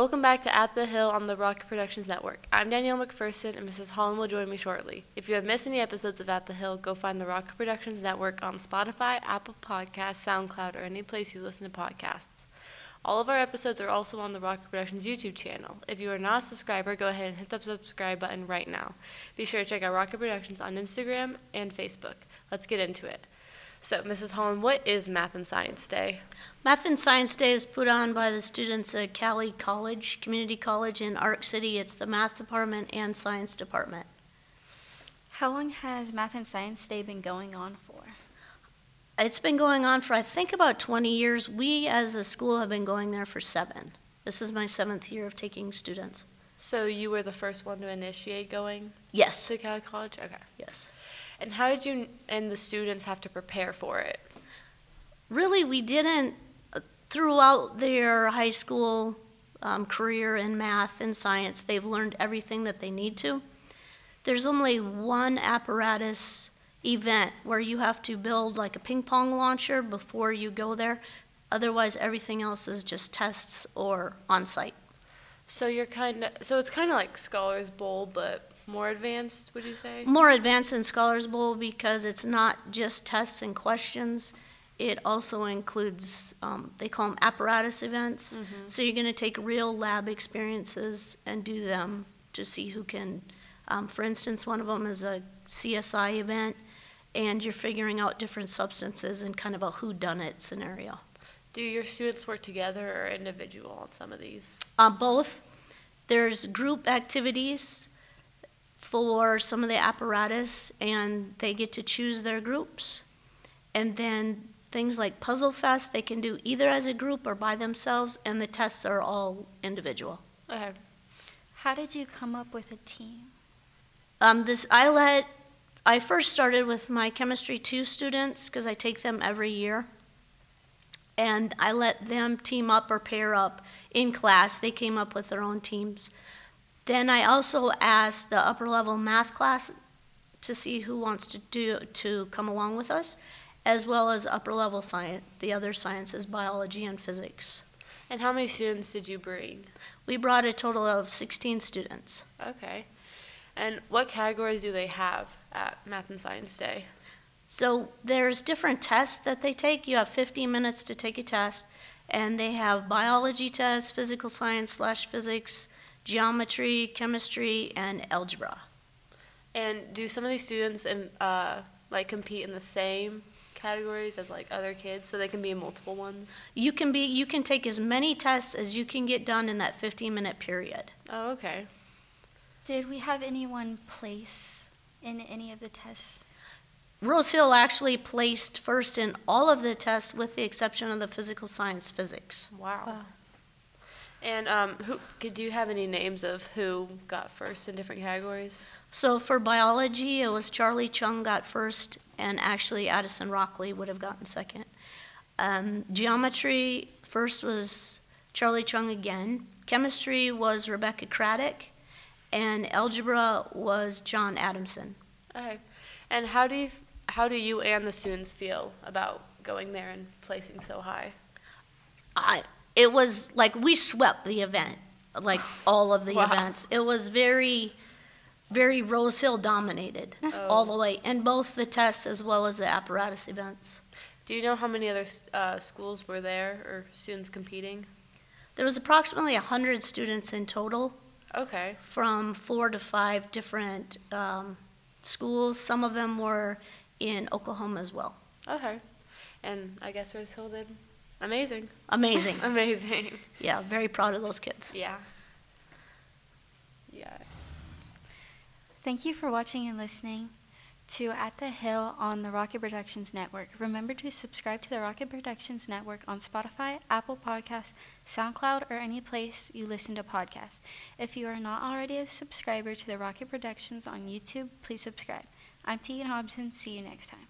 Welcome back to At the Hill on the Rocket Productions Network. I'm Danielle McPherson, and Mrs. Holland will join me shortly. If you have missed any episodes of At the Hill, go find the Rocket Productions Network on Spotify, Apple Podcasts, SoundCloud, or any place you listen to podcasts. All of our episodes are also on the Rocket Productions YouTube channel. If you are not a subscriber, go ahead and hit the subscribe button right now. Be sure to check out Rocket Productions on Instagram and Facebook. Let's get into it. So, Mrs. Holland, what is Math and Science Day? Math and Science Day is put on by the students at Cowley College, Community College in Ark City. It's the math department and science department. How long has Math and Science Day been going on for? It's been going on for, I think, about 20 years. We as a school have been going there for seven. This is my seventh year of taking students. So, you were the first one to initiate going Yes, to Cowley College? Okay. yes. And how did you and the students have to prepare for it? Really, we didn't, uh, throughout their high school um, career in math and science, they've learned everything that they need to. There's only one apparatus event where you have to build like a ping pong launcher before you go there. Otherwise, everything else is just tests or on site. So you're kind of so it's kind of like Scholars Bowl, but more advanced. Would you say? More advanced than Scholars Bowl because it's not just tests and questions. It also includes, um, they call them apparatus events. So you're going to take real lab experiences and do them to see who can. Um, for instance, one of them is a CSI event, and you're figuring out different substances in kind of a whodunit scenario. Do your students work together or individual on some of these? Uh, both. There's group activities for some of the apparatus, and they get to choose their groups. And then things like Puzzle Fest, they can do either as a group or by themselves, and the tests are all individual. Okay. How did you come up with a team? Um, this I let I first started with my chemistry two students because I take them every year, and I let them team up or pair up in class. They came up with their own teams. Then I also asked the upper level math class to see who wants to do to come along with us, as well as upper level science, the other sciences, biology and physics. And how many students did you bring? We brought a total of 16 students. Okay. And what categories do they have at Math and Science Day? So there's different tests that they take. You have 15 minutes to take a test, and they have biology tests, physical science slash physics, geometry, chemistry, and algebra. And do some of these students uh, like compete in the same categories as like other kids, so they can be in multiple ones? You can be you can take as many tests as you can get done in that 15 minute period. Oh, okay. Did we have anyone place in any of the tests? Rose Hill actually placed first in all of the tests with the exception of the physical science physics. Wow. Wow. And um, who could do you have any names of who got first in different categories? So for biology, it was Charlie Chung got first, and actually Addison Rockley would have gotten second. Um, geometry, first was Charlie Chung again. Chemistry was Rebecca Craddock, and algebra was John Adamson. Okay. And how do you how do you and the students feel about going there and placing so high? I, it was like we swept the event, like all of the Wow. events. It was very, very Rose Hill dominated all the way, and both the tests as well as the apparatus events. Do you know how many other uh, schools were there or students competing? There was approximately 100 students in total Okay. from four to five different um, schools. Some of them were in Oklahoma as well. Okay. And I guess Rose Hill did amazing. Amazing. Amazing. yeah, very proud of those kids. Yeah. Yeah. Thank you for watching and listening to At the Hill on the Rocket Productions Network. Remember to subscribe to the Rocket Productions Network on Spotify, Apple Podcasts, SoundCloud, or any place you listen to podcasts. If you are not already a subscriber to the Rocket Productions on YouTube, please subscribe. I'm Tegan Hobson. See you next time.